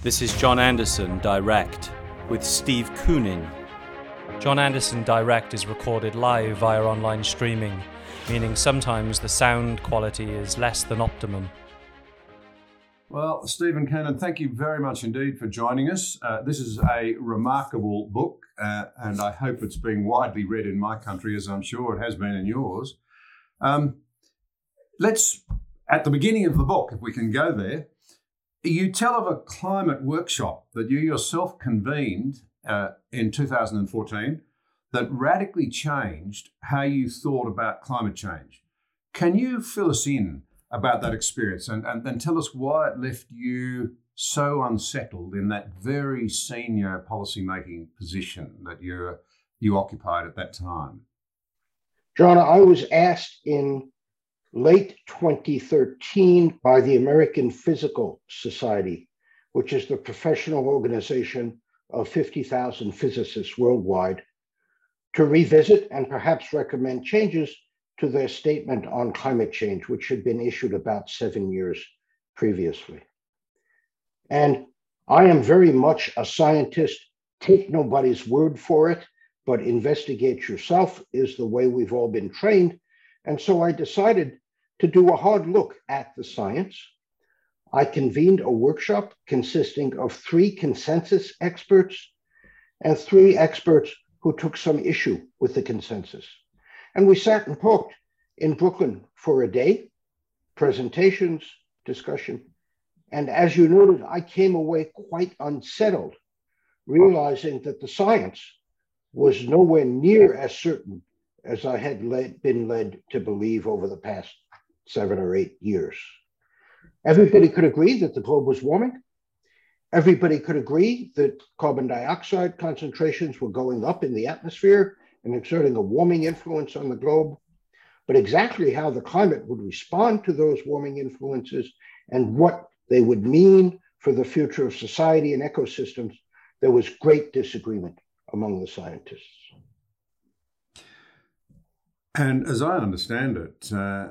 This is John Anderson Direct with Steve Koonin. John Anderson Direct is recorded live via online streaming, meaning sometimes the sound quality is less than optimum. Well, Steven Koonin, thank you very much indeed for joining us. Uh, this is a remarkable book, uh, and I hope it's being widely read in my country, as I'm sure it has been in yours. Um, let's, at the beginning of the book, if we can go there, you tell of a climate workshop that you yourself convened uh, in 2014 that radically changed how you thought about climate change. Can you fill us in about that experience and, and, and tell us why it left you so unsettled in that very senior policymaking position that you you occupied at that time? John, I was asked in late 2013 by the American Physical Society, which is the professional organization of 50,000 physicists worldwide, to revisit and perhaps recommend changes to their statement on climate change, which had been issued about seven years previously. And I am very much a scientist. Take nobody's word for it, but investigate yourself is the way we've all been trained. And so I decided to do a hard look at the science. I convened a workshop consisting of three consensus experts and three experts who took some issue with the consensus. And we sat and talked in Brooklyn for a day, presentations, discussion. And as you noted, I came away quite unsettled, realizing that the science was nowhere near as certain as I had led, been led to believe over the past seven or eight years. Everybody could agree that the globe was warming. Everybody could agree that carbon dioxide concentrations were going up in the atmosphere and exerting a warming influence on the globe. But exactly how the climate would respond to those warming influences and what they would mean for the future of society and ecosystems, there was great disagreement among the scientists. And as I understand it, uh,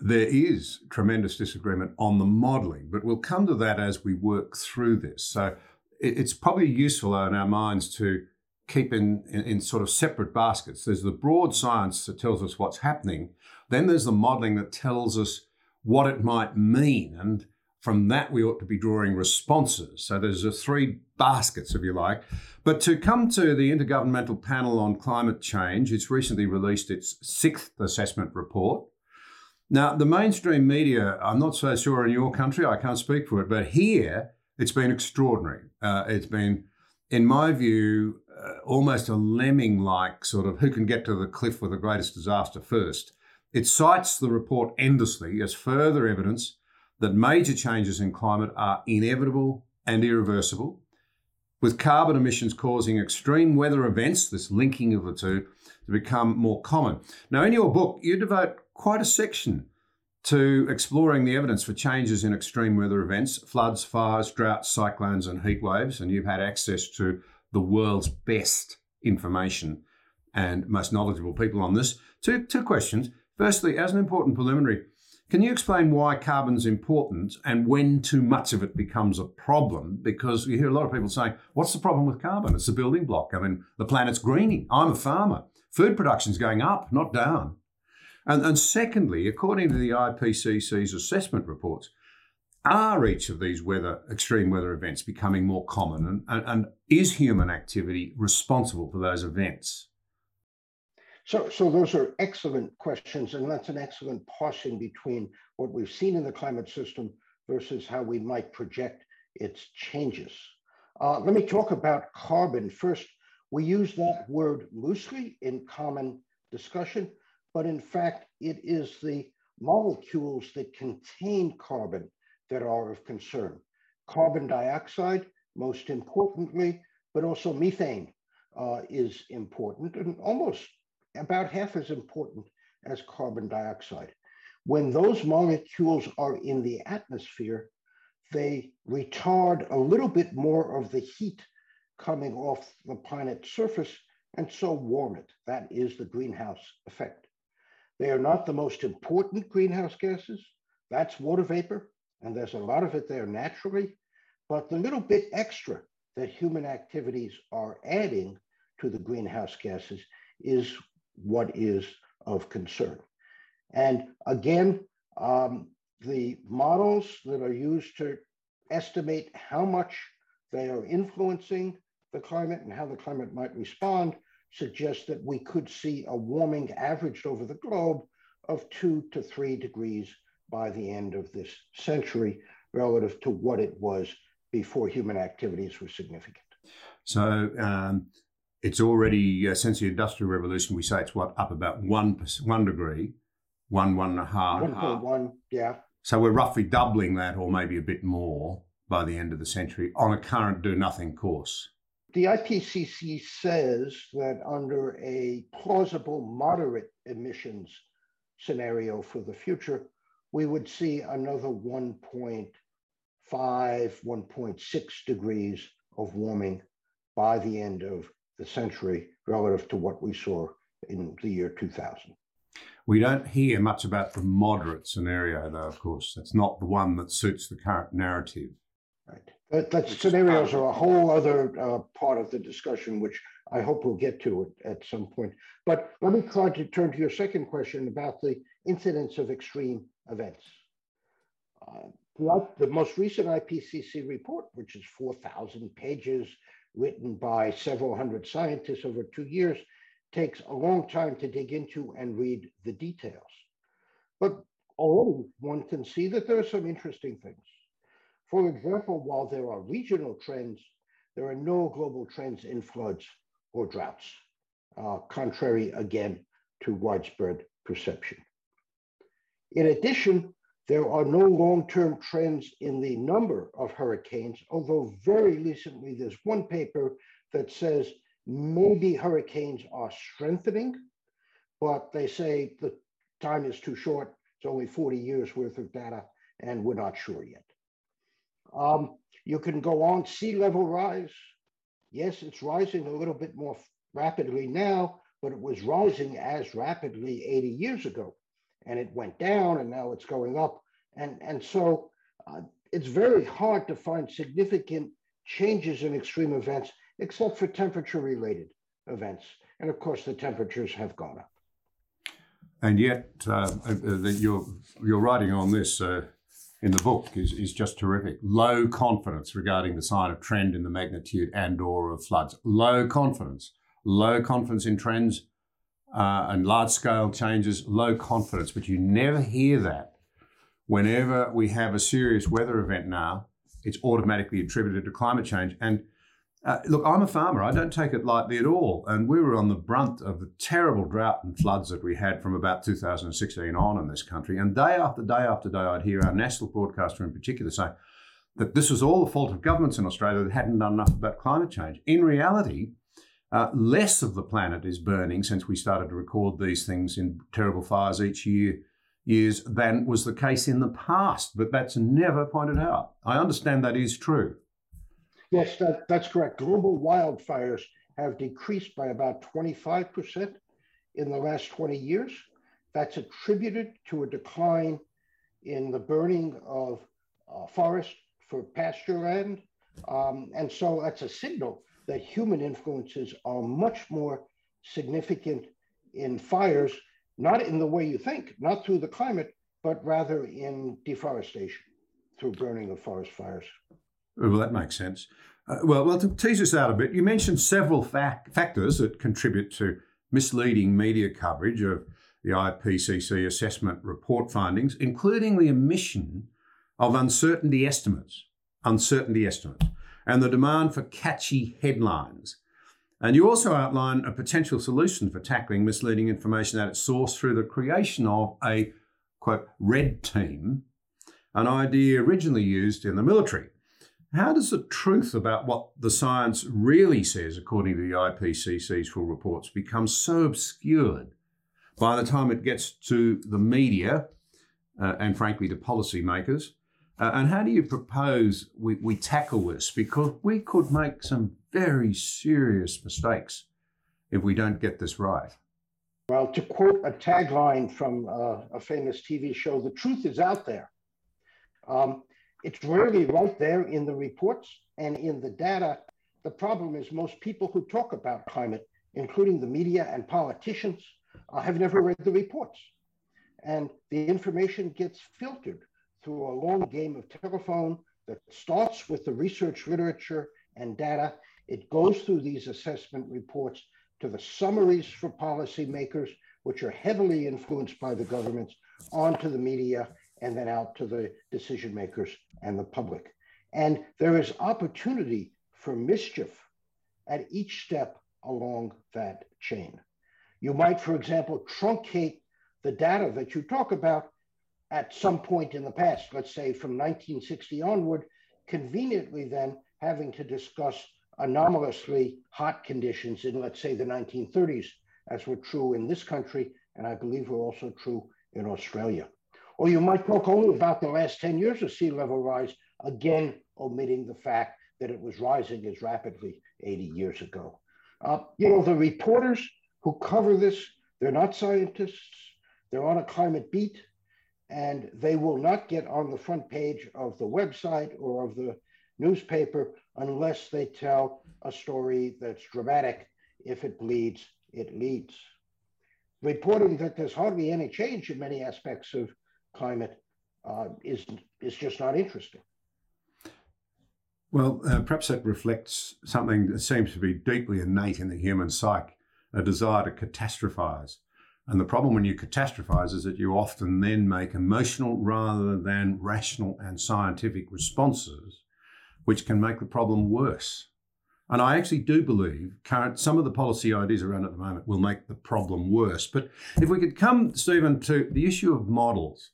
there is tremendous disagreement on the modelling, but we'll come to that as we work through this. So it's probably useful in our minds to keep in, in, in, sort of separate baskets. There's the broad science that tells us what's happening, then there's the modelling that tells us what it might mean. And from that, we ought to be drawing responses. So there's a three baskets, if you like. But to come to the Intergovernmental Panel on Climate Change, it's recently released its sixth assessment report. Now, the mainstream media, I'm not so sure in your country, I can't speak for it, but here it's been extraordinary. Uh, it's been, in my view, uh, almost a lemming like sort of who can get to the cliff with the greatest disaster first. It cites the report endlessly as further evidence that major changes in climate are inevitable and irreversible, with carbon emissions causing extreme weather events, this linking of the two, to become more common. Now, in your book, you devote quite a section to exploring the evidence for changes in extreme weather events, floods, fires, droughts, cyclones, and heat waves. And you've had access to the world's best information and most knowledgeable people on this. Two, two questions. Firstly, as an important preliminary, can you explain why carbon's important and when too much of it becomes a problem? Because you hear a lot of people saying, what's the problem with carbon? It's a building block. I mean, the planet's greening. I'm a farmer. Food production's going up, not down. And, and secondly, according to the IPCC's assessment reports, are each of these weather extreme weather events becoming more common and, and, and, is human activity responsible for those events so, so those are excellent questions and that's an excellent parsing between what we've seen in the climate system versus how we might project its changes uh, let me talk about carbon first we use that word loosely in common discussion but in fact, it is the molecules that contain carbon that are of concern. carbon dioxide, most importantly, but also methane uh, is important and almost about half as important as carbon dioxide. When those molecules are in the atmosphere, they retard a little bit more of the heat coming off the planet's surface and so warm it. That is the greenhouse effect. They are not the most important greenhouse gases. That's water vapor, and there's a lot of it there naturally. But the little bit extra that human activities are adding to the greenhouse gases is what is of concern. And again, um, the models that are used to estimate how much they are influencing the climate and how the climate might respond suggest that we could see a warming averaged over the globe of two to three degrees by the end of this century relative to what it was before human activities were significant. So um, it's already uh, since the Industrial Revolution, we say it's what up about one one degree, one one and a half. One point one, yeah. So we're roughly doubling that, or maybe a bit more, by the end of the century on a current do nothing course. The IPCC says that under a plausible moderate emissions scenario for the future, we would see another 1.5, 1.6 degrees of warming by the end of the century relative to what we saw in the year 2000. We don't hear much about the moderate scenario, though, of course. That's not the one that suits the current narrative. Right. That, that scenarios are a whole other uh, part of the discussion, which I hope we'll get to at, at some point. But let me try to turn to your second question about the incidence of extreme events. Uh, the most recent IPCC report, which is 4,000 pages, written by several hundred scientists over two years, takes a long time to dig into and read the details. But already one can see that there are some interesting things. For example, while there are regional trends, there are no global trends in floods or droughts, uh, contrary again to widespread perception. In addition, there are no long-term trends in the number of hurricanes, although very recently there's one paper that says maybe hurricanes are strengthening, but they say the time is too short. It's only 40 years worth of data, and we're not sure yet. Um, you can go on sea level rise. Yes, it's rising a little bit more rapidly now, but it was rising as rapidly 80 years ago. And it went down and now it's going up. And, and so uh, it's very hard to find significant changes in extreme events, except for temperature related events. And of course, the temperatures have gone up. And yet, uh, uh, you're, you're writing on this uh, in the book is, is just terrific. Low confidence regarding the sign of trend in the magnitude and or of floods. Low confidence. Low confidence in trends uh, and large scale changes. Low confidence. But you never hear that whenever we have a serious weather event now. It's automatically attributed to climate change. And uh, look, I'm a farmer. I don't take it lightly at all. And we were on the brunt of the terrible drought and floods that we had from about 2016 on in this country. And day after day after day, I'd hear our national broadcaster in particular say that this was all the fault of governments in Australia that hadn't done enough about climate change. In reality, uh, less of the planet is burning since we started to record these things in terrible fires each year years than was the case in the past, but that's never pointed out. I understand that is true. Yes, that, that's correct. Global wildfires have decreased by about 25% in the last 20 years. That's attributed to a decline in the burning of uh, forest for pasture land. Um, and so that's a signal that human influences are much more significant in fires, not in the way you think, not through the climate, but rather in deforestation through burning of forest fires. Well, that makes sense. Uh, well, well, to tease us out a bit, you mentioned several factors that contribute to misleading media coverage of the IPCC assessment report findings, including the omission of uncertainty estimates, uncertainty estimates, and the demand for catchy headlines. And you also outline a potential solution for tackling misleading information at its source through the creation of a quote red team, an idea originally used in the military how does the truth about what the science really says, according to the IPCC's full reports, become so obscured by the time it gets to the media uh, and, frankly, to policymakers? Uh, and how do you propose we, we tackle this? Because we could make some very serious mistakes if we don't get this right. Well, to quote a tagline from uh, a famous TV show, the truth is out there. Um, it's rarely right there in the reports and in the data. The problem is most people who talk about climate, including the media and politicians, uh, have never read the reports. And the information gets filtered through a long game of telephone that starts with the research literature and data. It goes through these assessment reports to the summaries for policymakers, which are heavily influenced by the governments, onto the media, and then out to the decision makers and the public. And there is opportunity for mischief at each step along that chain. You might, for example, truncate the data that you talk about at some point in the past, let's say from 1960 onward, conveniently then having to discuss anomalously hot conditions in, let's say, the 1930s, as were true in this country, and I believe were also true in Australia. Or you might talk only about the last 10 years of sea level rise, again, omitting the fact that it was rising as rapidly 80 years ago. Uh, you know, the reporters who cover this, they're not scientists, they're on a climate beat, and they will not get on the front page of the website or of the newspaper unless they tell a story that's dramatic. If it bleeds, it leads. Reporting that there's hardly any change in many aspects of climate uh, is, is just not interesting. Well, uh, perhaps that reflects something that seems to be deeply innate in the human psyche a desire to catastrophize. And the problem when you catastrophize is that you often then make emotional rather than rational and scientific responses, which can make the problem worse. And I actually do believe current some of the policy ideas around at the moment will make the problem worse. But if we could come, Steven, to the issue of models.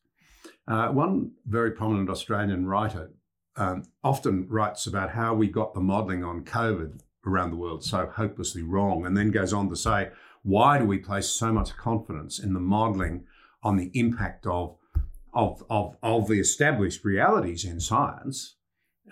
Uh, one very prominent Australian writer um, often writes about how we got the modelling on COVID around the world so hopelessly wrong, and then goes on to say, why do we place so much confidence in the modelling on the impact of, of, of, of the established realities in science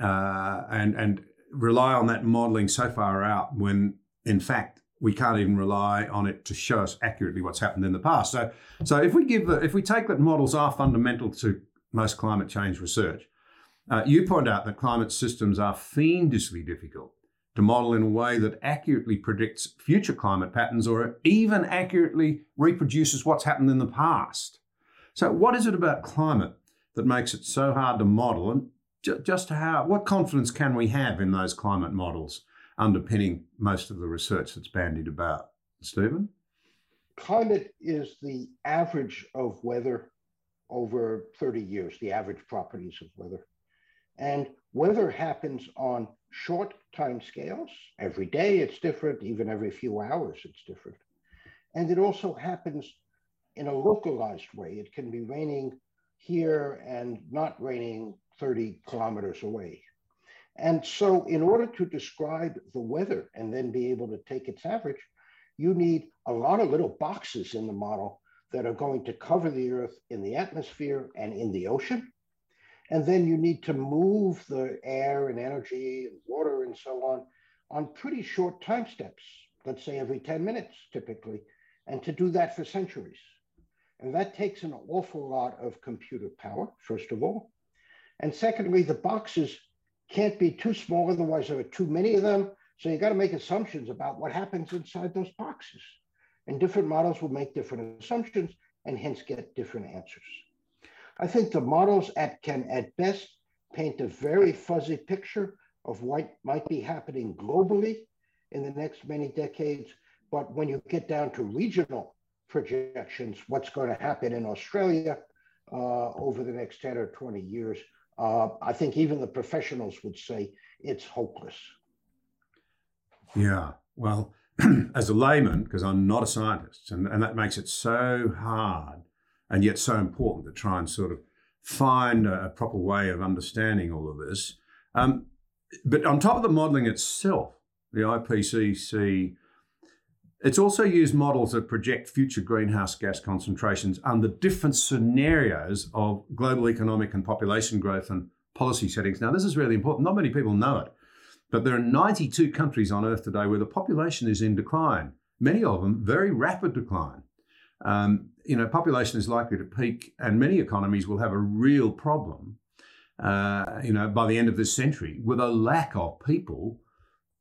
uh, and, and rely on that modelling so far out when, in fact, we can't even rely on it to show us accurately what's happened in the past. So, so if we give if we take that models are fundamental to most climate change research, uh, you point out that climate systems are fiendishly difficult to model in a way that accurately predicts future climate patterns or even accurately reproduces what's happened in the past. So, what is it about climate that makes it so hard to model, and ju- just how what confidence can we have in those climate models? underpinning most of the research that's bandied about. Steven? Climate is the average of weather over 30 years, the average properties of weather. And weather happens on short time scales. Every day it's different, even every few hours it's different. And it also happens in a localized way. It can be raining here and not raining 30 kilometers away. And so, in order to describe the weather and then be able to take its average, you need a lot of little boxes in the model that are going to cover the Earth in the atmosphere and in the ocean. And then you need to move the air and energy and water and so on on pretty short time steps, let's say every 10 minutes typically, and to do that for centuries. And that takes an awful lot of computer power, first of all. And secondly, the boxes can't be too small, otherwise there are too many of them. So you got to make assumptions about what happens inside those boxes. And different models will make different assumptions and hence get different answers. I think the models at, can at best paint a very fuzzy picture of what might be happening globally in the next many decades. But when you get down to regional projections, what's going to happen in Australia uh, over the next 10 or 20 years, uh, I think even the professionals would say it's hopeless. Yeah. Well, as a layman, because I'm not a scientist, and, and that makes it so hard and yet so important to try and sort of find a, proper way of understanding all of this. Um, but on top of the modelling itself, the IPCC, it's also used models that project future greenhouse gas concentrations under different scenarios of global economic and population growth and policy settings. Now, this is really important. Not many people know it, but there are 92 countries on Earth today where the population is in decline, many of them very rapid decline. Um, you know, population is likely to peak, and many economies will have a real problem uh, you know, by the end of this century with a lack of people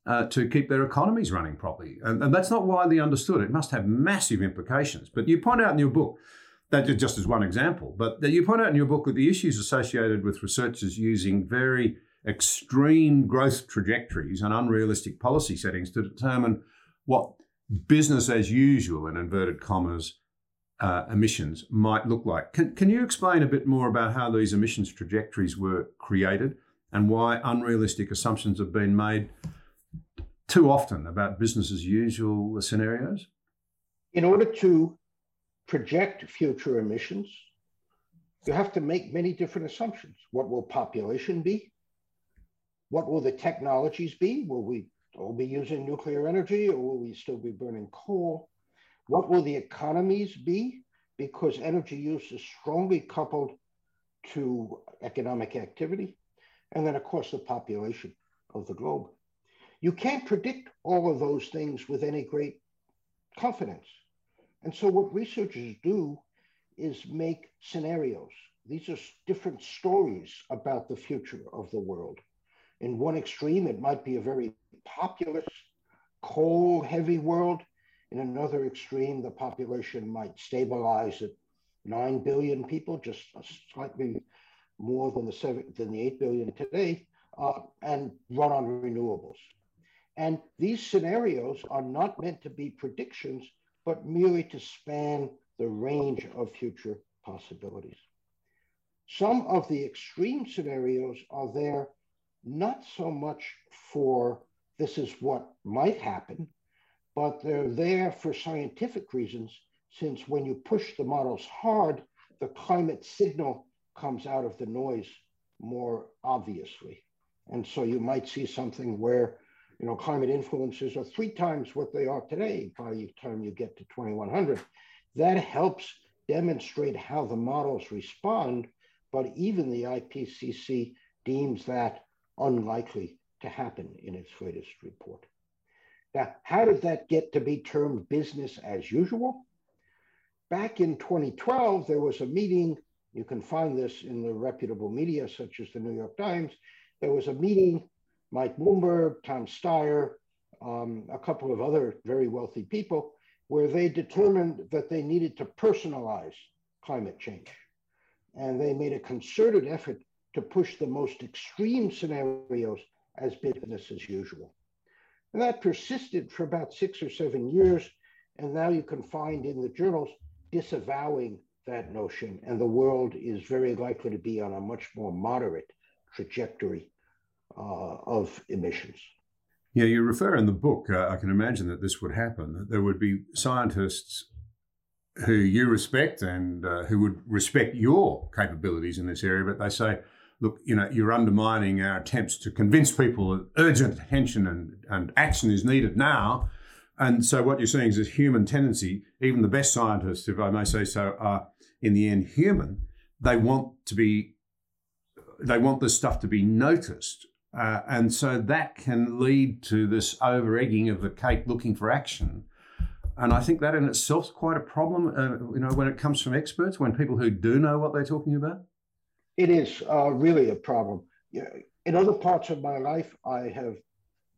uh, to keep their economies running properly. And, and, that's not widely understood. It must have massive implications. But you point out in your book, that just as one example, but you point out in your book that the issues associated with researchers using very extreme growth trajectories and unrealistic policy settings to determine what business as usual, in inverted commas, uh, emissions might look like. Can, can you explain a bit more about how these emissions trajectories were created and why unrealistic assumptions have been made too often about business as usual scenarios? In order to project future emissions, you have to make many different assumptions. What will population be? What will the technologies be? Will we all be using nuclear energy or will we still be burning coal? What will the economies be? Because energy use is strongly coupled to economic activity. And then, of course, the population of the globe. You can't predict all of those things with any great confidence. And so, what researchers do is make scenarios. These are different stories about the future of the world. In one extreme, it might be a very populous, coal heavy world. In another extreme, the population might stabilize at 9 billion people, just slightly more than the, seven, than the 8 billion today, uh, and run on renewables. And these scenarios are not meant to be predictions, but merely to span the range of future possibilities. Some of the extreme scenarios are there not so much for this is what might happen, but they're there for scientific reasons, since when you push the models hard, the climate signal comes out of the noise more obviously. And so you might see something where, you know, climate influences are three times what they are today by the time you get to 2100. That helps demonstrate how the models respond, but even the IPCC deems that unlikely to happen in its latest report. Now, how did that get to be termed business as usual? Back in 2012, there was a meeting. You can find this in the reputable media, such as the New York Times. There was a meeting, Mike Bloomberg, Tom Steyer, um, a couple of other very wealthy people, where they determined that they needed to personalize climate change. And they made a concerted effort to push the most extreme scenarios as business as usual. And that persisted for about six or seven years. And now you can find in the journals disavowing that notion. And the world is very likely to be on a much more moderate trajectory uh, of emissions. Yeah, you refer in the book, uh, I can imagine that this would happen, that there would be scientists who you respect and uh, who would respect your capabilities in this area, but they say, look, you know, you're undermining our attempts to convince people that urgent attention and, and action is needed now. And so what you're seeing is this human tendency, even the best scientists, if I may say so, are in the end human. They want to be, they want this stuff to be noticed. Uh, and so that can lead to this over egging of the cake looking for action. And I think that in itself is quite a problem, uh, you know, when it comes from experts, when people who do know what they're talking about. It is uh, really a problem. In other parts of my life, I have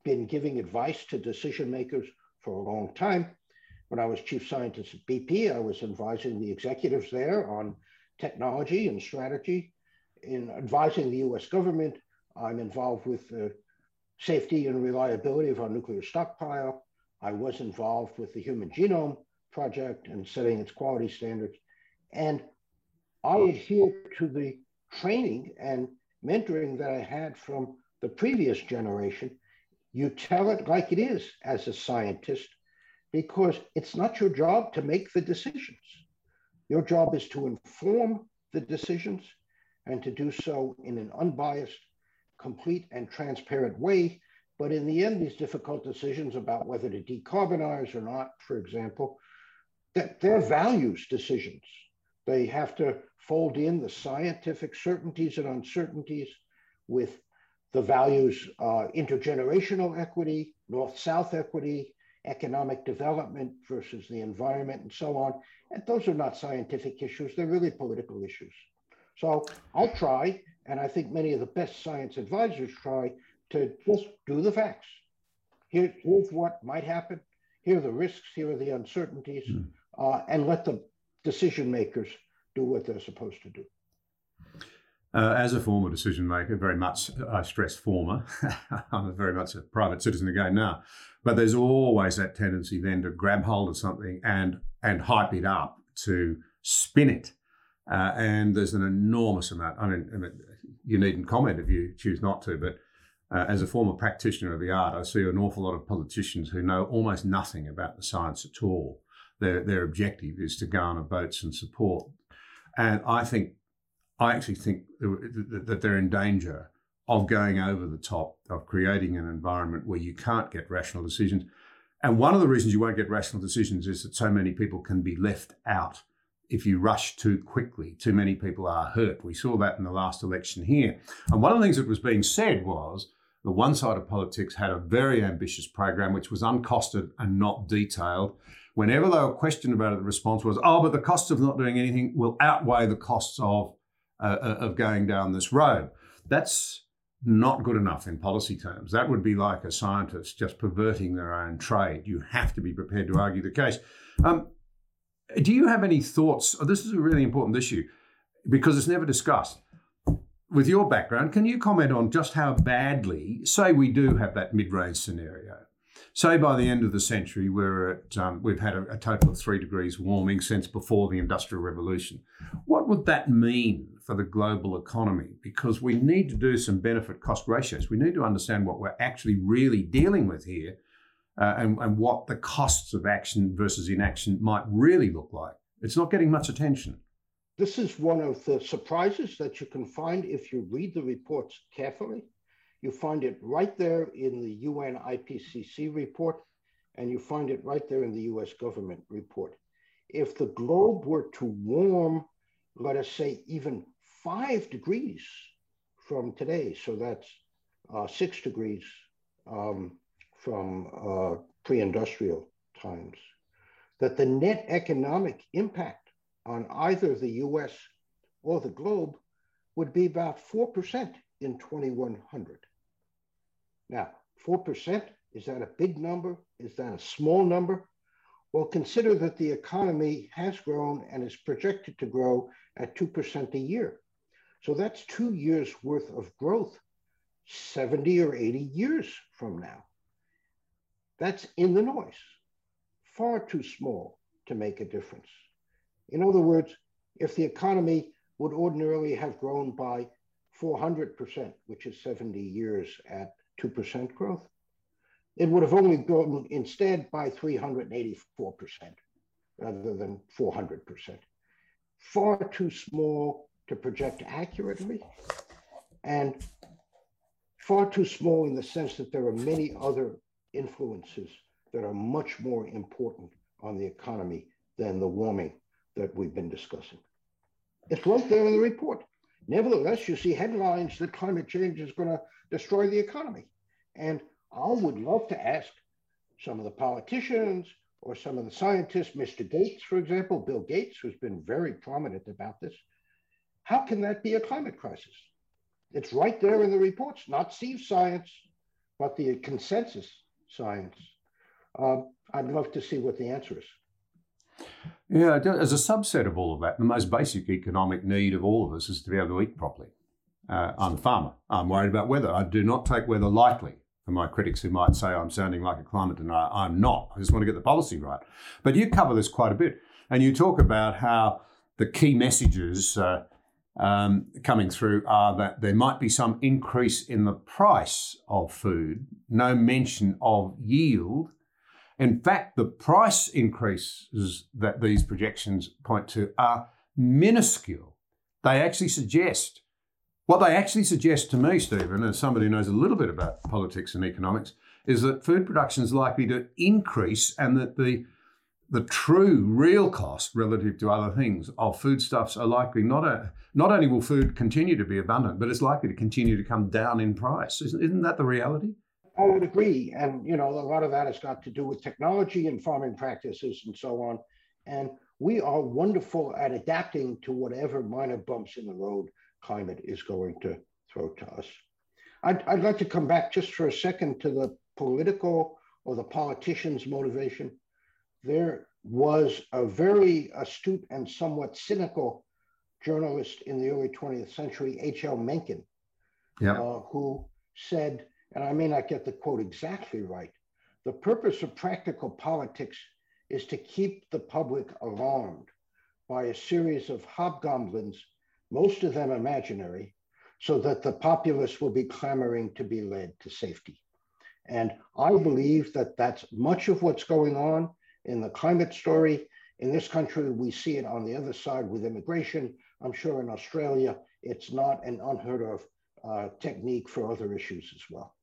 been giving advice to decision makers for a long time. When I was chief scientist at BP, I was advising the executives there on technology and strategy. In advising the US government, I'm involved with the safety and reliability of our nuclear stockpile. I was involved with the Human Genome Project and setting its quality standards. And I adhere to the training and mentoring that I had from the previous generation, you tell it like it is as a scientist, because it's not your job to make the decisions. Your job is to inform the decisions and to do so in an unbiased complete and transparent way. But in the end, these difficult decisions about whether to decarbonize or not, for example, that they're values decisions. They have to fold in the scientific certainties and uncertainties with the values uh, intergenerational equity, north south equity, economic development versus the environment, and so on. And those are not scientific issues, they're really political issues. So I'll try, and I think many of the best science advisors try to just do the facts. Here, here's what might happen. Here are the risks. Here are the uncertainties, mm. uh, and let the decision makers do what they're supposed to do. Uh, as a former decision maker, very much I stress former. I'm very much a private citizen again now, but there's always that tendency then to grab hold of something and and hype it up to spin it. Uh, and there's an enormous amount. I mean, I mean, you needn't comment if you choose not to, but uh, as a former practitioner of the art, I see an awful lot of politicians who know almost nothing about the science at all. Their, their objective is to garner votes and support. And I think I actually think that they're in danger of going over the top, of creating an environment where you can't get rational decisions. And one of the reasons you won't get rational decisions is that so many people can be left out if you rush too quickly. Too many people are hurt. We saw that in the last election here. And one of the things that was being said was the one side of politics had a very ambitious program which was uncosted and not detailed. Whenever they were questioned about it, the response was, oh, but the costs of not doing anything will outweigh the costs of uh, uh, of going down this road. That's not good enough in policy terms. That would be like a scientist just perverting their own trade. You have to be prepared to argue the case. Um, do you have any thoughts? Oh, this is a really important issue because it's never discussed. With your background, can you comment on just how badly, say, we do have that mid range scenario? Say by the end of the century, we're at, um, we've had a, a, total of three degrees warming since before the Industrial Revolution. What would that mean for the global economy? Because we need to do some benefit cost ratios. We need to understand what we're actually really dealing with here uh, and, and what the costs of action versus inaction might really look like. It's not getting much attention. This is one of the surprises that you can find if you read the reports carefully. You find it right there in the UN IPCC report, and you find it right there in the US government report. If the globe were to warm, let us say, even five degrees from today, so that's uh, six degrees um, from uh, pre industrial times, that the net economic impact on either the US or the globe would be about 4% in 2100. Now, 4%, is that a big number? Is that a small number? Well, consider that the economy has grown and is projected to grow at 2% a year. So that's two years worth of growth, 70 or 80 years from now. That's in the noise, far too small to make a difference. In other words, if the economy would ordinarily have grown by 400%, which is 70 years at 2% growth. It would have only grown instead by 384% rather than 400%. Far too small to project accurately and far too small in the sense that there are many other influences that are much more important on the economy than the warming that we've been discussing. It's right there in the report. Nevertheless, you see headlines that climate change is going to destroy the economy. And I would love to ask some of the politicians or some of the scientists, Mr. Gates, for example, Bill Gates, who's been very prominent about this, how can that be a climate crisis? It's right there in the reports, not Steve's science, but the consensus science. Uh, I'd love to see what the answer is. Yeah, as a subset of all of that, the most basic economic need of all of us is to be able to eat properly. Uh, I'm a farmer. I'm worried about weather. I do not take weather lightly. For my critics who might say I'm sounding like a climate denier, I'm not. I just want to get the policy right. But you cover this quite a bit. And you talk about how the key messages uh, um, coming through are that there might be some increase in the price of food, no mention of yield. In fact, the price increases that these projections point to are minuscule. They actually suggest What they actually suggest to me, Steven, as somebody who knows a little bit about politics and economics, is that food production is likely to increase and that the the true real cost relative to other things of foodstuffs are likely not a not only will food continue to be abundant, but it's likely to continue to come down in price. Isn't, isn't that the reality? I would agree, and you know a lot of that has got to do with technology and farming practices and so on. And we are wonderful at adapting to whatever minor bumps in the road climate is going to throw to us. I'd, I'd like to come back just for a second to the political or the politician's motivation. There was a very astute and somewhat cynical journalist in the early 20th century, H.L. Mencken, yeah. uh, who said, and I may not get the quote exactly right, the purpose of practical politics is to keep the public alarmed by a series of hobgoblins, most of them imaginary, so that the populace will be clamoring to be led to safety. And I believe that that's much of what's going on in the climate story. In this country, we see it on the other side with immigration. I'm sure in Australia, it's not an unheard of uh, technique for other issues as well.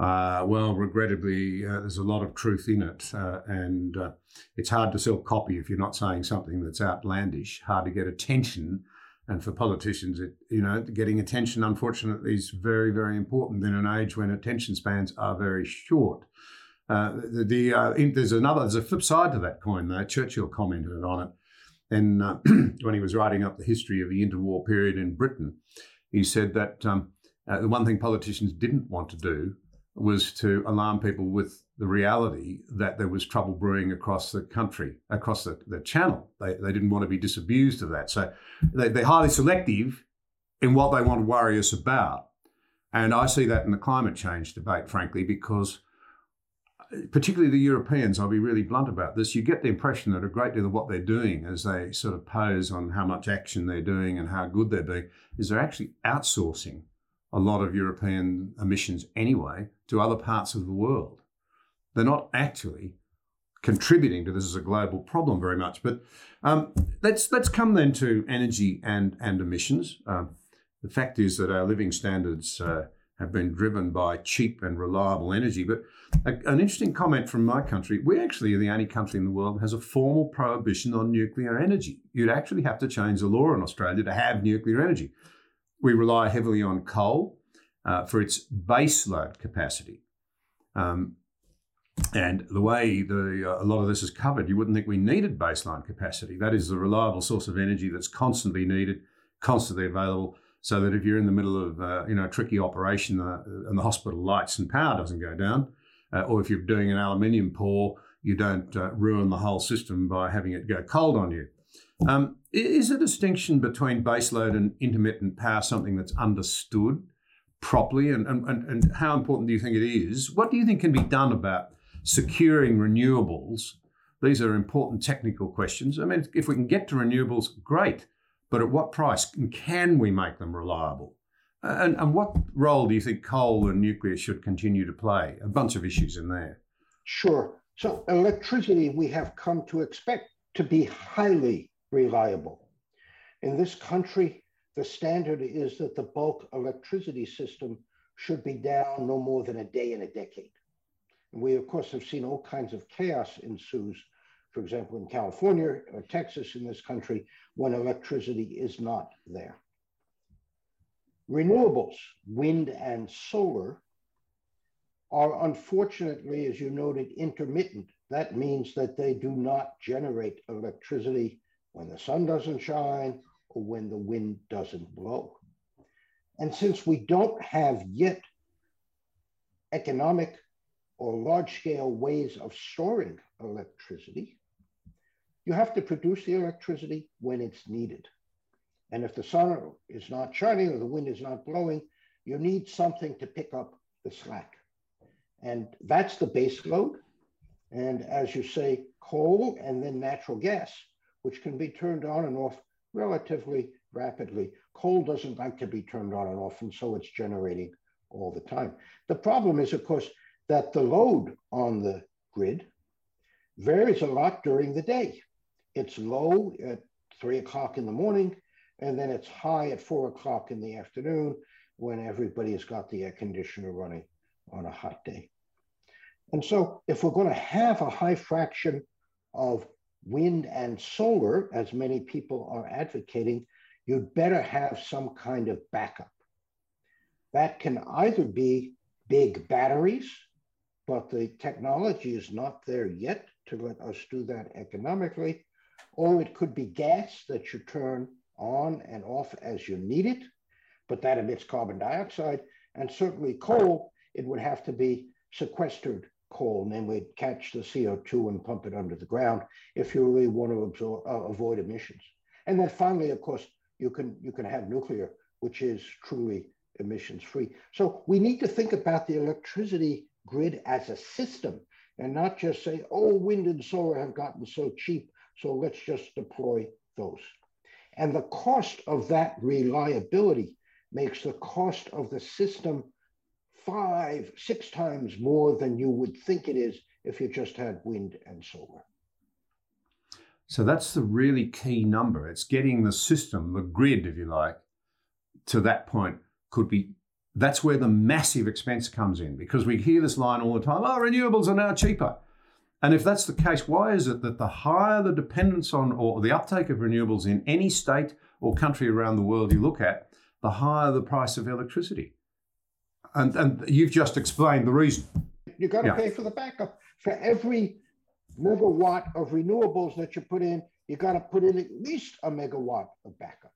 Uh, well, regrettably, uh, there's a lot of truth in it, uh, and uh, it's hard to sell copy if you're not saying something that's outlandish. Hard to get attention, and for politicians, it you know getting attention, unfortunately, is very very important in an age when attention spans are very short. Uh, the, the there's another there's a flip side to that coin though. Churchill commented on it, and when he was writing up the history of the interwar period in Britain, he said that um, the one thing politicians didn't want to do was to alarm people with the reality that there was trouble brewing across the country, across the, the channel. They, they didn't want to be disabused of that. So they, they're highly selective in what they want to worry us about. And I see that in the climate change debate, frankly, because uh, particularly the Europeans, I'll be really blunt about this, you get the impression that a great deal of what they're doing as they sort of pose on how much action they're doing and how good they're doing is they're actually outsourcing a lot of European emissions anyway to other parts of the world. They're not actually contributing to this as a global problem very much. But um, let's let's come then to energy and and emissions. Um, the fact is that our living standards uh, have been driven by cheap and reliable energy. But a, an interesting comment from my country: we actually are the only country in the world that has a formal prohibition on nuclear energy. You'd actually have to change the law in Australia to have nuclear energy. We rely heavily on coal uh, for its base load capacity. Um, and the way the, uh, a lot of this is covered, you wouldn't think we needed baseline capacity. That is the reliable source of energy that's constantly needed, constantly available, so that if you're in the middle of uh, you know a tricky operation uh, and the hospital lights and power doesn't go down, uh, or if you're doing an aluminium pour, you don't uh, ruin the whole system by having it go cold on you. Um, is a distinction between baseload and intermittent power something that's understood properly? And, and, and how important do you think it is? What do you think can be done about securing renewables? These are important technical questions. I mean, if we can get to renewables, great. But at what price? Can we make them reliable? And, and what role do you think coal and nuclear should continue to play? A bunch of issues in there. Sure. So, electricity we have come to expect to be highly reliable. In this country, the standard is that the bulk electricity system should be down no more than a day in a decade. And we, of course, have seen all kinds of chaos ensues, for example, in California or Texas in this country, when electricity is not there. Renewables, wind and solar, are unfortunately, as you noted, intermittent. That means that they do not generate electricity when the sun doesn't shine or when the wind doesn't blow. And since we don't have yet economic or large scale ways of storing electricity, you have to produce the electricity when it's needed. And if the sun is not shining or the wind is not blowing, you need something to pick up the slack. And that's the base load. And as you say, coal and then natural gas, which can be turned on and off relatively rapidly. Coal doesn't like to be turned on and off, and so it's generating all the time. The problem is, of course, that the load on the grid varies a lot during the day. It's low at three o'clock in the morning, and then it's high at four o'clock in the afternoon when everybody has got the air conditioner running on a hot day. And so, if we're going to have a high fraction of wind and solar, as many people are advocating, you'd better have some kind of backup. That can either be big batteries, but the technology is not there yet to let us do that economically, or it could be gas that you turn on and off as you need it, but that emits carbon dioxide, and certainly coal, it would have to be sequestered coal, and then we'd catch the CO2 and pump it under the ground if you really want to absorb, uh, avoid emissions. And then finally, of course, you can you can have nuclear, which is truly emissions free. So we need to think about the electricity grid as a system and not just say, oh, wind and solar have gotten so cheap, so let's just deploy those. And the cost of that reliability makes the cost of the system five, six times more than you would think it is if you just had wind and solar. So that's the really key number. It's getting the system, the grid, if you like, to that point could be that's where the massive expense comes in because we hear this line all the time oh, renewables are now cheaper. And if that's the case, why is it that the higher the dependence on or the uptake of renewables in any state or country around the world you look at, the higher the price of electricity? And, and you've just explained the reason. You've got to yeah. pay for the backup. For every megawatt of renewables that you put in, You've got to put in at least a megawatt of backup.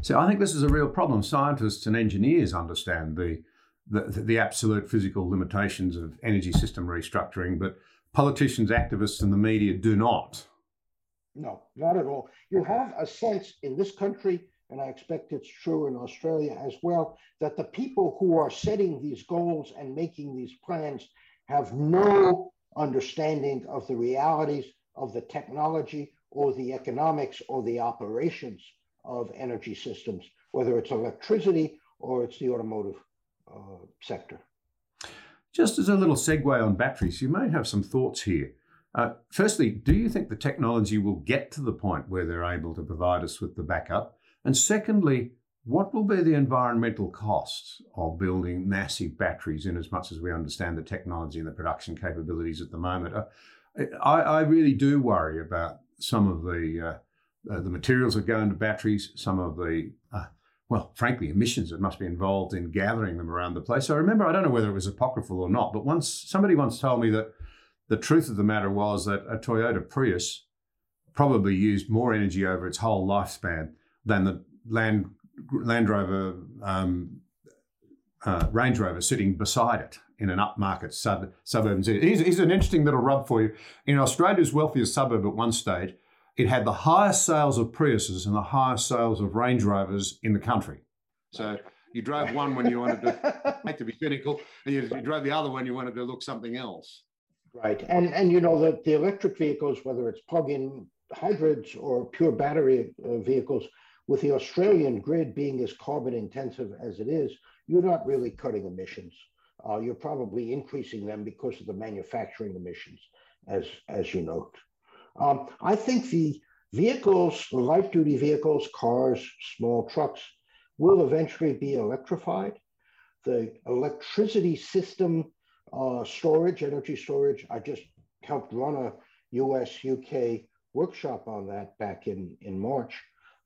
So I think this is a real problem. Scientists and engineers understand the, the, the absolute physical limitations of energy system restructuring, but politicians, activists, and the media do not. No, not at all. You have a sense in this country, and I expect it's true in Australia as well, that the people who are setting these goals and making these plans have no understanding of the realities of the technology or the economics or the operations of energy systems, whether it's electricity or it's the automotive uh, sector. Just as a little segue on batteries, you may have some thoughts here. Uh, firstly, do you think the technology will get to the point where they're able to provide us with the backup? And secondly, what will be the environmental costs of building massive batteries in as much as we understand the technology and the production capabilities at the moment? Uh, I, I, really do worry about some of the uh, uh, the materials that go into batteries, some of the, uh, well, frankly, emissions that must be involved in gathering them around the place. I remember, I don't know whether it was apocryphal or not, but once somebody once told me that the truth of the matter was that a Toyota Prius probably used more energy over its whole lifespan than the Land Land Rover um, uh, Range Rover sitting beside it in an upmarket sub, suburban city. Here's, here's an interesting little rub for you. In Australia's wealthiest suburb at one stage, it had the highest sales of Priuses and the highest sales of Range Rovers in the country. So you drove one when you wanted to, hate to be cynical, and you, you drove the other when you wanted to look something else. Right, and and you know that the electric vehicles, whether it's plug-in hybrids or pure battery uh, vehicles, with the Australian grid being as carbon intensive as it is, you're not really cutting emissions. Uh, you're probably increasing them because of the manufacturing emissions, as as you note. Um, I think the vehicles, the light duty vehicles, cars, small trucks, will eventually be electrified. The electricity system uh, storage, energy storage, I just helped run a US UK workshop on that back in, in March.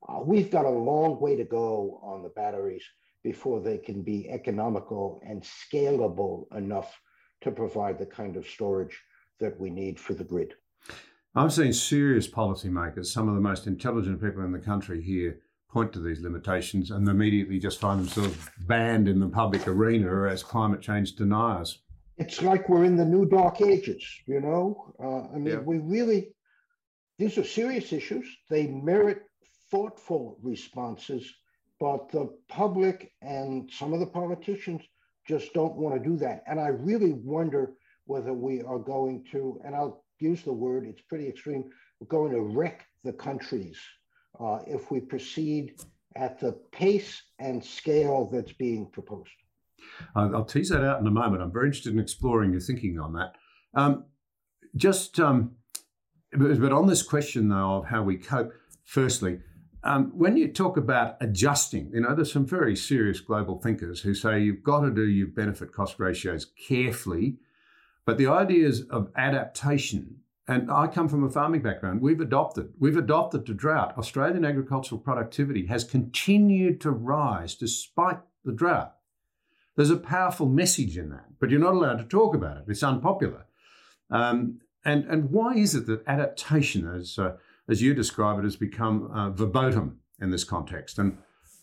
Uh, we've got a long way to go on the batteries before they can be economical and scalable enough to provide the kind of storage that we need for the grid. I've seen serious policymakers, some of the most intelligent people in the country here, point to these limitations and immediately just find themselves banned in the public arena as climate change deniers. It's like we're in the new dark ages, you know? Uh, I mean, yeah. we really, these are serious issues. They merit thoughtful responses, but the public and some of the politicians just don't want to do that. And I really wonder whether we are going to, and I'll use the word, it's pretty extreme, we're going to wreck the countries uh, if we proceed at the pace and scale that's being proposed. I'll tease that out in a moment. I'm very interested in exploring your thinking on that. Um, just, um, but on this question though of how we cope, firstly, um, when you talk about adjusting, you know, there's some very serious global thinkers who say you've got to do your benefit cost ratios carefully. But the ideas of adaptation, and I come from a farming background, we've adopted, we've adopted to drought. Australian agricultural productivity has continued to rise despite the drought. There's a powerful message in that, but you're not allowed to talk about it. It's unpopular. Um, and, and why is it that adaptation, as, uh, as you describe it, has become uh, in this context? And,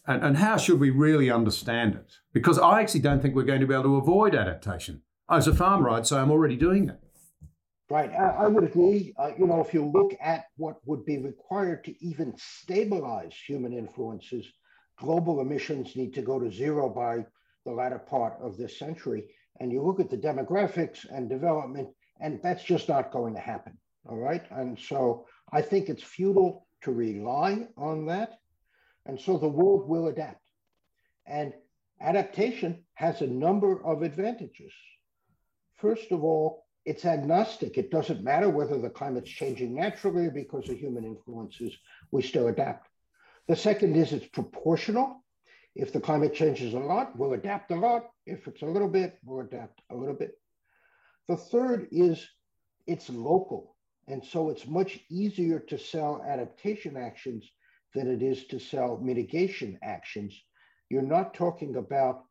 and, and how should we really understand it? Because I actually don't think we're going to be able to avoid adaptation. As a farmer, I'd say I'm already doing it. Right, I, I would agree. Uh, you know, if you look at what would be required to even stabilize human influences, global emissions need to go to zero by the latter part of this century. And you look at the demographics and development, and that's just not going to happen. All right. And so I think it's futile to rely on that. And so the world will adapt. And adaptation has a number of advantages. First of all, it's agnostic. It doesn't matter whether the climate's changing naturally or because of human influences, we still adapt. The second is it's proportional. If the climate changes a lot, we'll adapt a lot. If it's a little bit, we'll adapt a little bit. The third is it's local. And so it's much easier to sell adaptation actions than it is to sell mitigation actions. You're not talking about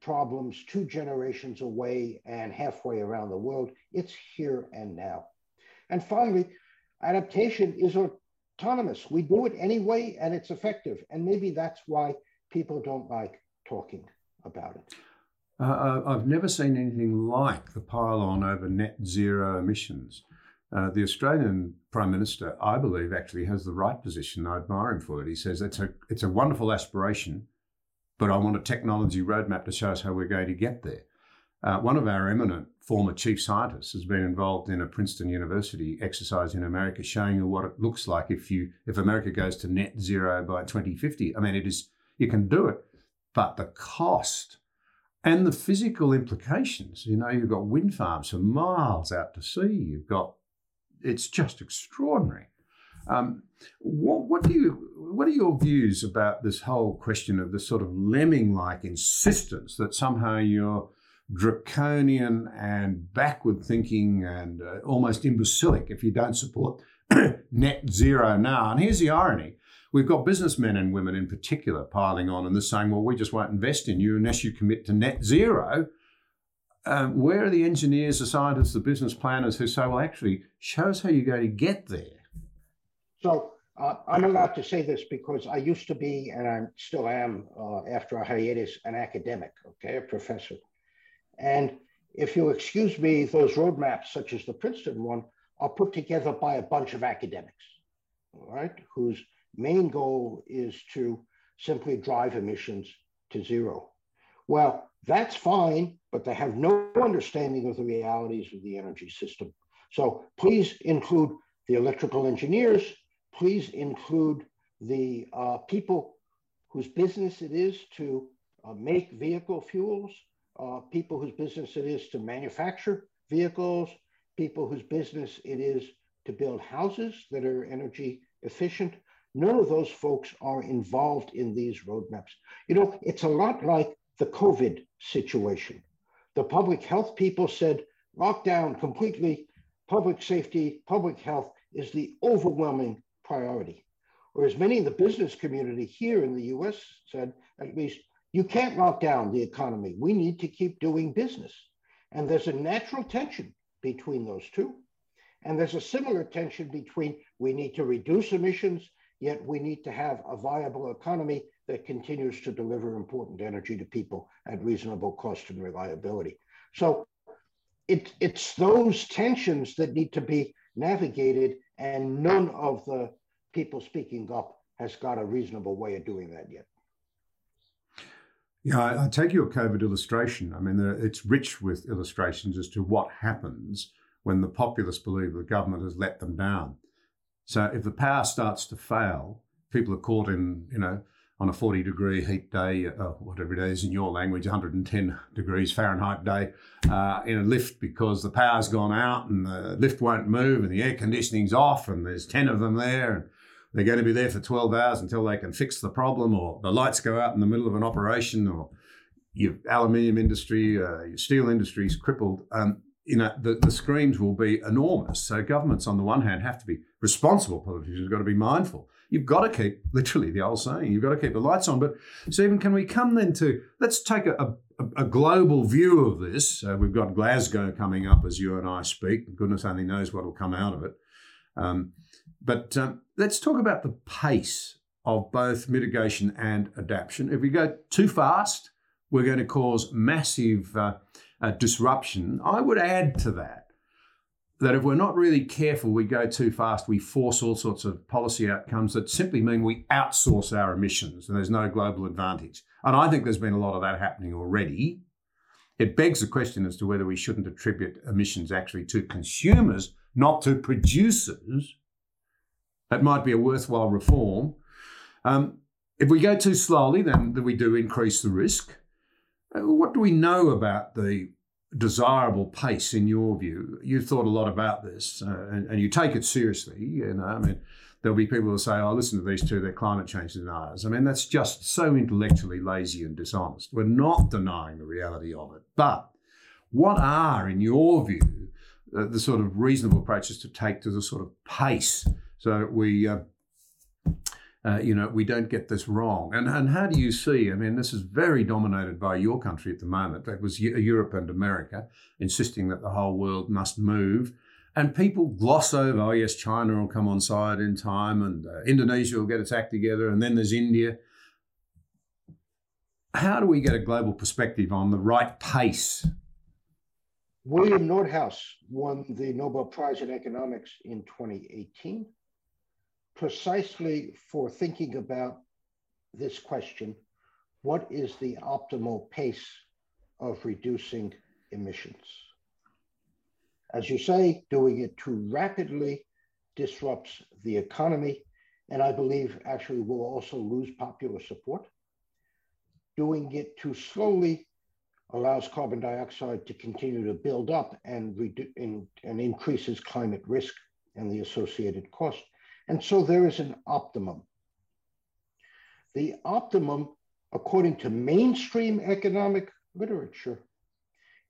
problems two generations away and halfway around the world. It's here and now. And finally, adaptation is autonomous. We do it anyway, and it's effective. And maybe that's why people don't like talking about it. Uh, I've never seen anything like the pile on over net zero emissions. Uh, the Australian Prime Minister, I believe, actually has the right position. I admire him for it. He says it's a, it's a wonderful aspiration, but I want a technology roadmap to show us how we're going to get there. Uh, one of our eminent former chief scientists has been involved in a Princeton University exercise in America showing you what it looks like if you if America goes to net zero by 2050. I mean, it is you can do it, but the cost and the physical implications. You know, you've got wind farms for miles out to sea. You've got it's just extraordinary. Um, what, what, do you what are your views about this whole question of the sort of lemming-like insistence that somehow you're draconian and backward thinking and uh, almost imbecilic if you don't support net zero now? And here's the irony: We've got businessmen and women in particular piling on and they're saying, well, we just won't invest in you unless you commit to net zero. Um, where are the engineers, the scientists, the business planners who say, well, actually, show us how you're going to get there? So uh, I'm allowed to say this because I used to be, and I still am, uh, after a hiatus, an academic, okay, a professor. And if you'll excuse me, those roadmaps, such as the Princeton one, are put together by a bunch of academics, all right, whose main goal is to simply drive emissions to zero. Well, that's fine, but they have no understanding of the realities of the energy system. So please include the electrical engineers, please include the uh, people whose business it is to uh, make vehicle fuels, uh, people whose business it is to manufacture vehicles, people whose business it is to build houses that are energy efficient, None of those folks are involved in these roadmaps. You know, it's a lot like the COVID situation. The public health people said lockdown completely, public safety, public health is the overwhelming priority. Whereas many in the business community here in the US said, at least, you can't lock down the economy. We need to keep doing business. And there's a natural tension between those two. And there's a similar tension between we need to reduce emissions Yet we need to have a viable economy that continues to deliver important energy to people at reasonable cost and reliability. So it, it's those tensions that need to be navigated, and none of the people speaking up has got a reasonable way of doing that yet. Yeah, I, I take your COVID illustration. I mean, it's rich with illustrations as to what happens when the populace believe the government has let them down. So if the power starts to fail, people are caught in, you know, on a 40 degree heat day, uh, whatever it is in your language, 110 degrees Fahrenheit day, uh, in a lift because the power's gone out and the lift won't move and the air conditioning's off and there's 10 of them there. And they're going to be there for 12 hours until they can fix the problem, or the lights go out in the middle of an operation, or your aluminium industry, uh, your steel industry is crippled. Um, you know, the, the screams will be enormous. So governments, on the one hand, have to be responsible. Politicians have got to be mindful. You've got to keep, literally, the old saying, you've got to keep the lights on. But Steven, can we come then to let's take a, a, a global view of this. Uh, we've got Glasgow coming up as you and I speak. Goodness only knows what will come out of it. Um, but um, let's talk about the pace of both mitigation and adaptation. If we go too fast, we're going to cause massive uh, uh, disruption. I would add to that that if we're not really careful, we go too fast, we force all sorts of policy outcomes that simply mean we outsource our emissions and there's no global advantage. And I think there's been a lot of that happening already. It begs the question as to whether we shouldn't attribute emissions actually to consumers, not to producers. That might be a worthwhile reform. Um, if we go too slowly, then we do increase the risk. Uh, what do we know about the desirable pace in your view? You've thought a lot about this uh, and, and, you take it seriously. You know, I mean, there'll be people who say, oh, listen to these two, they're climate change deniers. I mean, that's just so intellectually lazy and dishonest. We're not denying the reality of it. But what are, in your view, uh, the sort of reasonable approaches to take to the sort of pace so we uh, uh, you know, we don't get this wrong. And, and how do you see? I mean, this is very dominated by your country at the moment. It was Europe and America insisting that the whole world must move. And people gloss over, oh, yes, China will come on side in time and uh, Indonesia will get its act together. And then there's India. How do we get a global perspective on the right pace? William Nordhaus won the Nobel Prize in Economics in 2018 precisely for thinking about this question what is the optimal pace of reducing emissions? As you say, doing it too rapidly disrupts the economy, and I believe actually will also lose popular support. Doing it too slowly allows carbon dioxide to continue to build up and, redu- and, and increases climate risk and the associated cost. And so there is an optimum. The optimum, according to mainstream economic literature,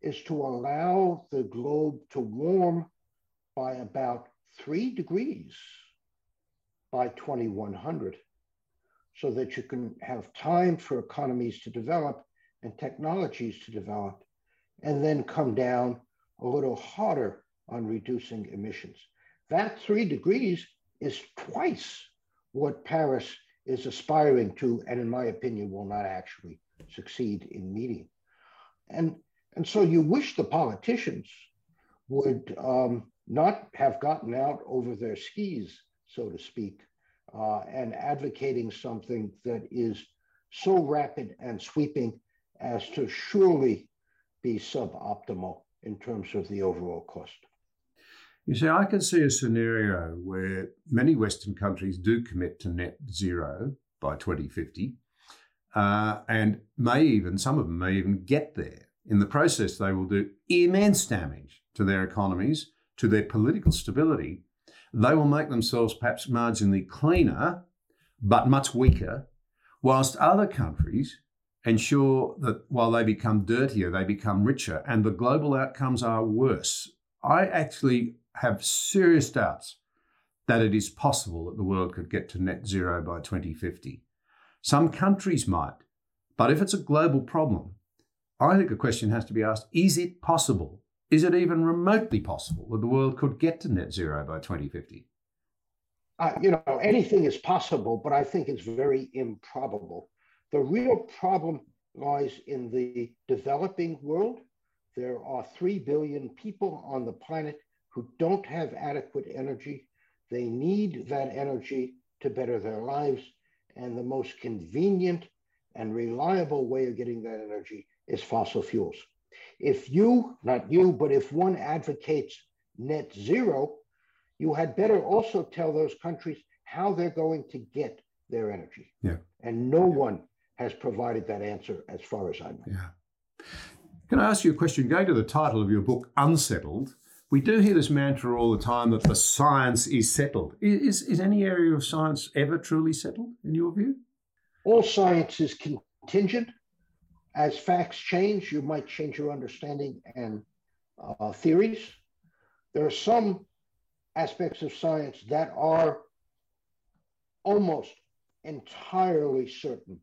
is to allow the globe to warm by about three degrees by 2100 so that you can have time for economies to develop and technologies to develop and then come down a little harder on reducing emissions. That three degrees is twice what Paris is aspiring to, and in my opinion, will not actually succeed in meeting. And, and so you wish the politicians would um, not have gotten out over their skis, so to speak, uh, and advocating something that is so rapid and sweeping as to surely be suboptimal in terms of the overall cost. You see, I can see a scenario where many Western countries do commit to net zero by 2050, uh, and may even, some of them may even get there. In the process, they will do immense damage to their economies, to their political stability. They will make themselves perhaps marginally cleaner, but much weaker, whilst other countries ensure that while they become dirtier, they become richer, and the global outcomes are worse. I actually have serious doubts that it is possible that the world could get to net zero by 2050. Some countries might, but if it's a global problem, I think a question has to be asked is it possible? Is it even remotely possible that the world could get to net zero by 2050? Uh, you know, anything is possible, but I think it's very improbable. The real problem lies in the developing world. There are 3 billion people on the planet who don't have adequate energy. They need that energy to better their lives. And the most convenient and reliable way of getting that energy is fossil fuels. If you, not you, but if one advocates net zero, you had better also tell those countries how they're going to get their energy. Yeah. And no one has provided that answer as far as I know. Yeah. Can I ask you a question? Going to the title of your book, Unsettled, we do hear this mantra all the time that the science is settled. Is, is any area of science ever truly settled, in your view? All science is contingent. As facts change, you might change your understanding and uh, theories. There are some aspects of science that are almost entirely certain.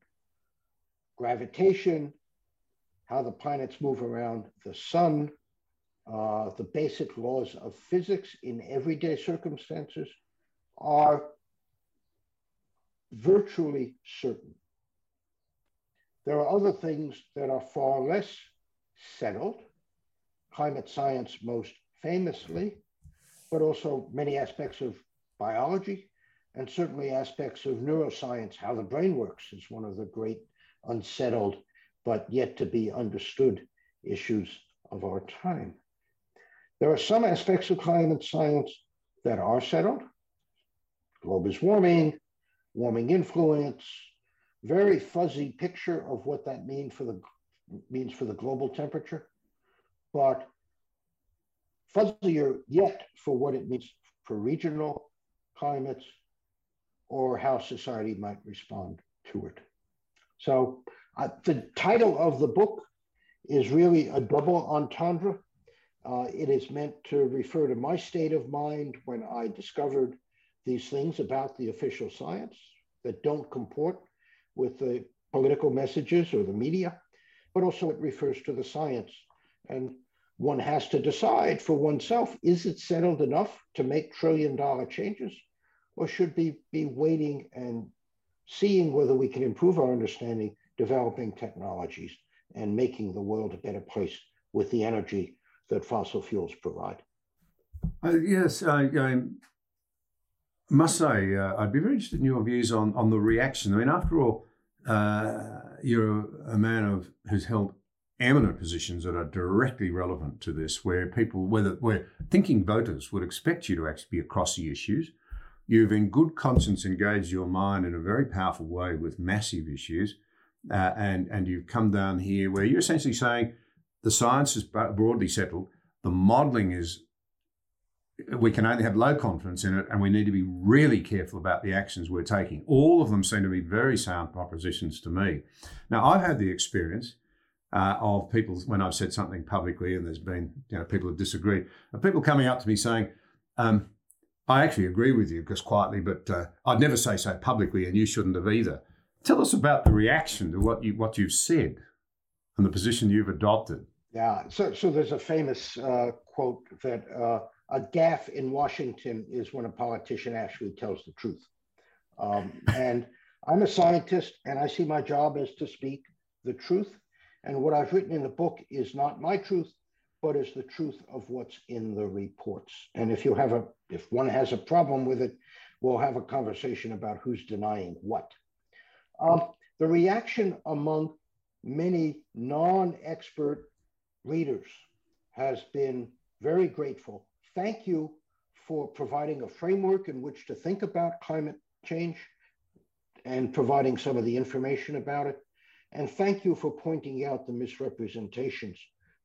Gravitation, how the planets move around the sun, uh, the basic laws of physics in everyday circumstances are virtually certain. There are other things that are far less settled, climate science most famously, but also many aspects of biology and certainly aspects of neuroscience, how the brain works is one of the great unsettled but yet to be understood issues of our time. There are some aspects of climate science that are settled. Globe is warming, warming influence, very fuzzy picture of what that mean for the means for the global temperature, but fuzzier yet for what it means for regional climates or how society might respond to it. So uh, the title of the book is really a double entendre. Uh, it is meant to refer to my state of mind when I discovered these things about the official science that don't comport with the political messages or the media, but also it refers to the science. And one has to decide for oneself is it settled enough to make trillion dollar changes, or should we be waiting and seeing whether we can improve our understanding, developing technologies, and making the world a better place with the energy that fossil fuels provide. Uh, yes, I, I, must say uh, I'd be very interested in your views on on the reaction. I mean, after all, uh, you're a man of who's held eminent positions that are directly relevant to this, where people, whether where thinking voters would expect you to actually be across the issues. You've, in good conscience, engaged your mind in a very powerful way with massive issues, uh, and and you've come down here where you're essentially saying the science is broadly settled. The modelling is, we can only have low confidence in it, and we need to be really careful about the actions we're taking. All of them seem to be very sound propositions to me. Now, I've had the experience uh, of people when I've said something publicly, and there's been you know people have disagreed, of people coming up to me saying. Um, I actually agree with you, just quietly, but uh, I'd never say so publicly, and you shouldn't have either. Tell us about the reaction to what you what you've said and the position you've adopted. Yeah. So, so there's a famous uh, quote that uh, a gaffe in Washington is when a politician actually tells the truth. Um, and I'm a scientist, and I see my job as to speak the truth. And what I've written in the book is not my truth, but is the truth of what's in the reports. And if you have a, if one has a problem with it, we'll have a conversation about who's denying what. Um, the reaction among many non-expert readers has been very grateful. Thank you for providing a framework in which to think about climate change and providing some of the information about it. And thank you for pointing out the misrepresentations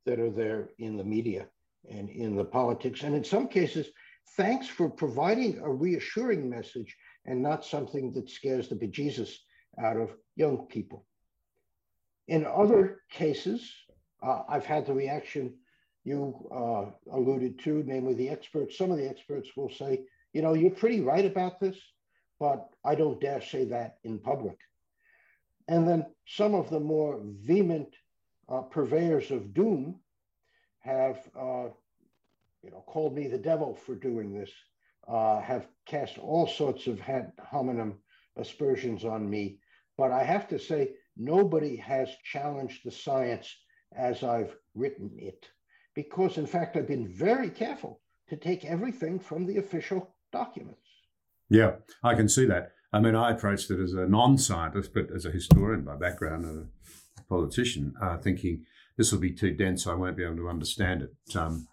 that are there in the media and in the politics. And in some cases, thanks for providing a reassuring message and not something that scares the bejesus out of young people. In other cases, uh, I've had the reaction you uh, alluded to, namely the experts. Some of the experts will say, you know, you're pretty right about this, but I don't dare say that in public. And then some of the more vehement uh, purveyors of doom have, uh, you know, called me the devil for doing this, uh, have cast all sorts of ad hominem aspersions on me. But I have to say, nobody has challenged the science as I've written it. Because, in fact, I've been very careful to take everything from the official documents. Yeah, I can see that. I mean, I approached it as a non scientist, but as a historian by background and a politician, uh, thinking this will be too dense, I won't be able to understand it um,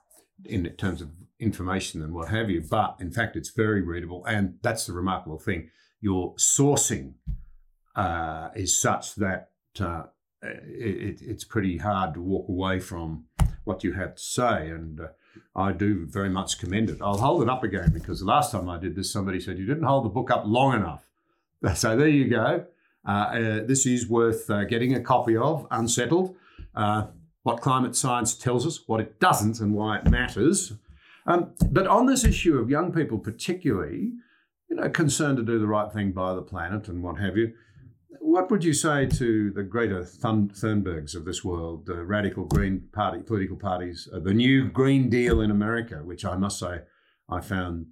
in terms of information and what have you. But in fact, it's very readable. And that's the remarkable thing. Your sourcing uh, is such that uh, it, it's pretty hard to walk away from what you have to say, and uh, I do very much commend it. I'll hold it up again because the last time I did this, somebody said you didn't hold the book up long enough. So there you go. Uh, uh, this is worth uh, getting a copy of, Unsettled. Uh, what climate science tells us, what it doesn't, and why it matters. Um, but on this issue of young people, particularly, you know, concerned to do the right thing by the planet and what have you, what would you say to the Greta Thunbergs of this world, the radical Green Party political parties, uh, the new Green Deal in America, which I must say I found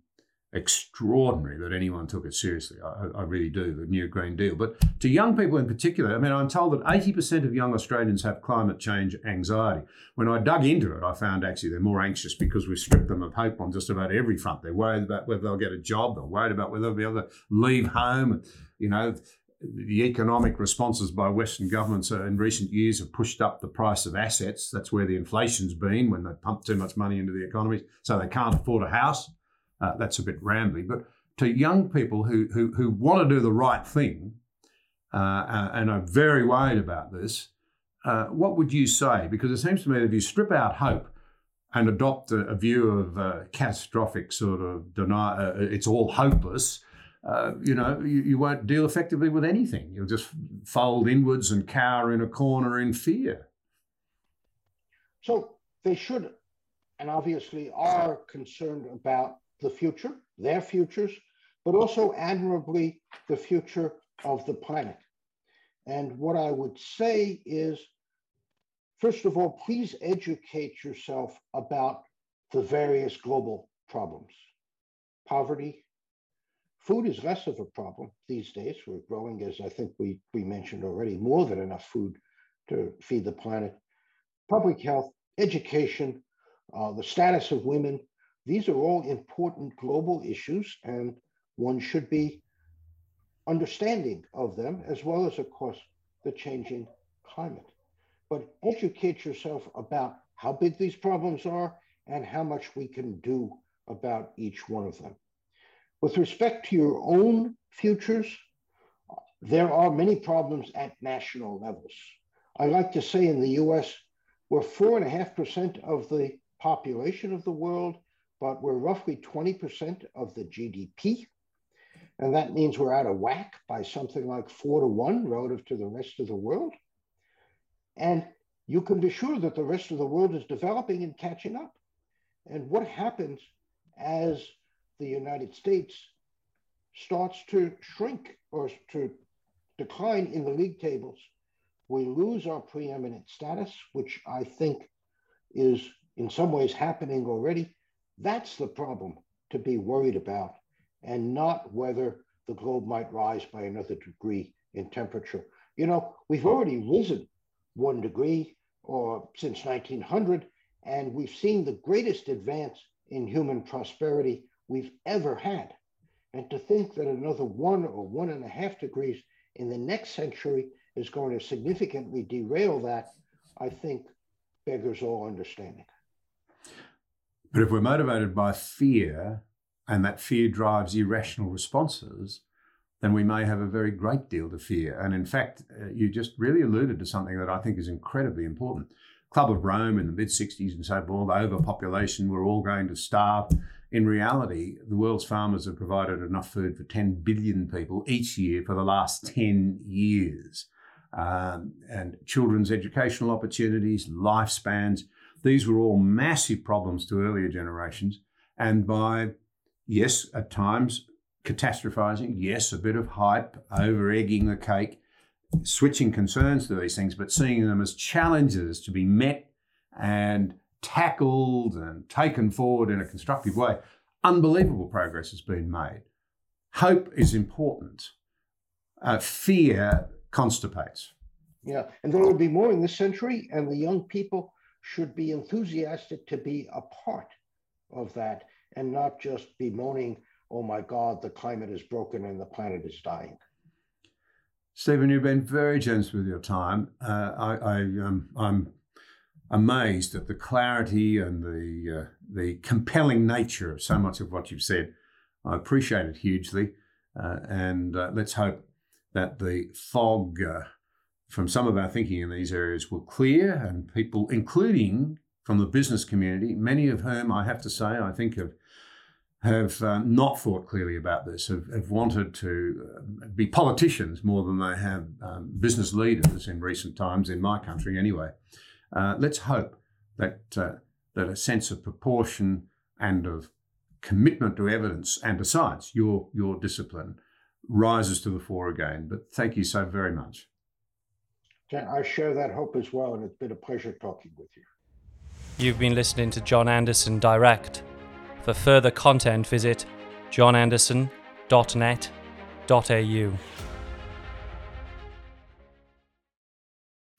extraordinary that anyone took it seriously. I, I, really do, the new Green Deal. But to young people in particular, I mean, I'm told that 80% of young Australians have climate change anxiety. When I dug into it, I found actually they're more anxious because we've stripped them of hope on just about every front. They're worried about whether they'll get a job, they're worried about whether they'll be able to leave home. You know, the economic responses by Western governments in recent years have pushed up the price of assets. That's where the inflation's been when they pump too much money into the economy, so they can't afford a house. Uh, that's a bit rambly, but to young people who who, who want to do the right thing uh, uh, and are very worried about this, uh, what would you say? Because it seems to me that if you strip out hope and adopt a, a view of uh, catastrophic sort of deny, uh, it's all hopeless. Uh, you know, you, you won't deal effectively with anything. You'll just fold inwards and cower in a corner in fear. So they should, and obviously are concerned about the future, their futures, but also admirably the future of the planet. And what I would say is, first of all, please educate yourself about the various global problems. Poverty, food is less of a problem these days. We're growing, as I think we, we mentioned already, more than enough food to feed the planet. Public health, education, uh, the status of women, these are all important global issues, and one should be understanding of them, as well as, of course, the changing climate. But educate yourself about how big these problems are and how much we can do about each one of them. With respect to your own futures, there are many problems at national levels. I like to say in the US, we're four and a half percent of the population of the world, but we're roughly 20% of the GDP. And that means we're out of whack by something like four to one relative to the rest of the world. And you can be sure that the rest of the world is developing and catching up. And what happens as the United States starts to shrink or to decline in the league tables? We lose our preeminent status, which I think is in some ways happening already. That's the problem to be worried about, and not whether the globe might rise by another degree in temperature. You know, we've already risen one degree or since 1900, and we've seen the greatest advance in human prosperity we've ever had. And to think that another one or one and a half degrees in the next century is going to significantly derail that, I think beggars all understanding. But if we're motivated by fear and that fear drives irrational responses, then we may have a very great deal to fear. And in fact, uh, you just really alluded to something that I think is incredibly important. Club of Rome in the mid 60s and so forth, overpopulation, we're all going to starve. In reality, the world's farmers have provided enough food for 10 billion people each year for the last 10 years. Um, and children's educational opportunities, lifespans, these were all massive problems to earlier generations. And by, yes, at times catastrophizing, yes, a bit of hype, over egging the cake, switching concerns to these things, but seeing them as challenges to be met and tackled and taken forward in a constructive way, unbelievable progress has been made. Hope is important. Uh, fear constipates. Yeah, and there will be more in this century, and the young people should be enthusiastic to be a part of that and not just bemoaning, oh my God, the climate is broken and the planet is dying. Steven, you've been very generous with your time. Uh, I, I, um, I'm amazed at the clarity and the, uh, the compelling nature of so much of what you've said. I appreciate it hugely. Uh, and uh, let's hope that the fog uh, from some of our thinking in these areas will clear and people, including from the business community, many of whom I have to say I think have have um, not thought clearly about this, have, have wanted to uh, be politicians more than they have um, business leaders in recent times in my country, anyway. Uh, let's hope that uh, that a sense of proportion and of commitment to evidence and to science, your your discipline, rises to the fore again. But thank you so very much. I share that hope as well, and it's been a pleasure talking with you. You've been listening to John Anderson Direct. For further content, visit johnanderson.net.au.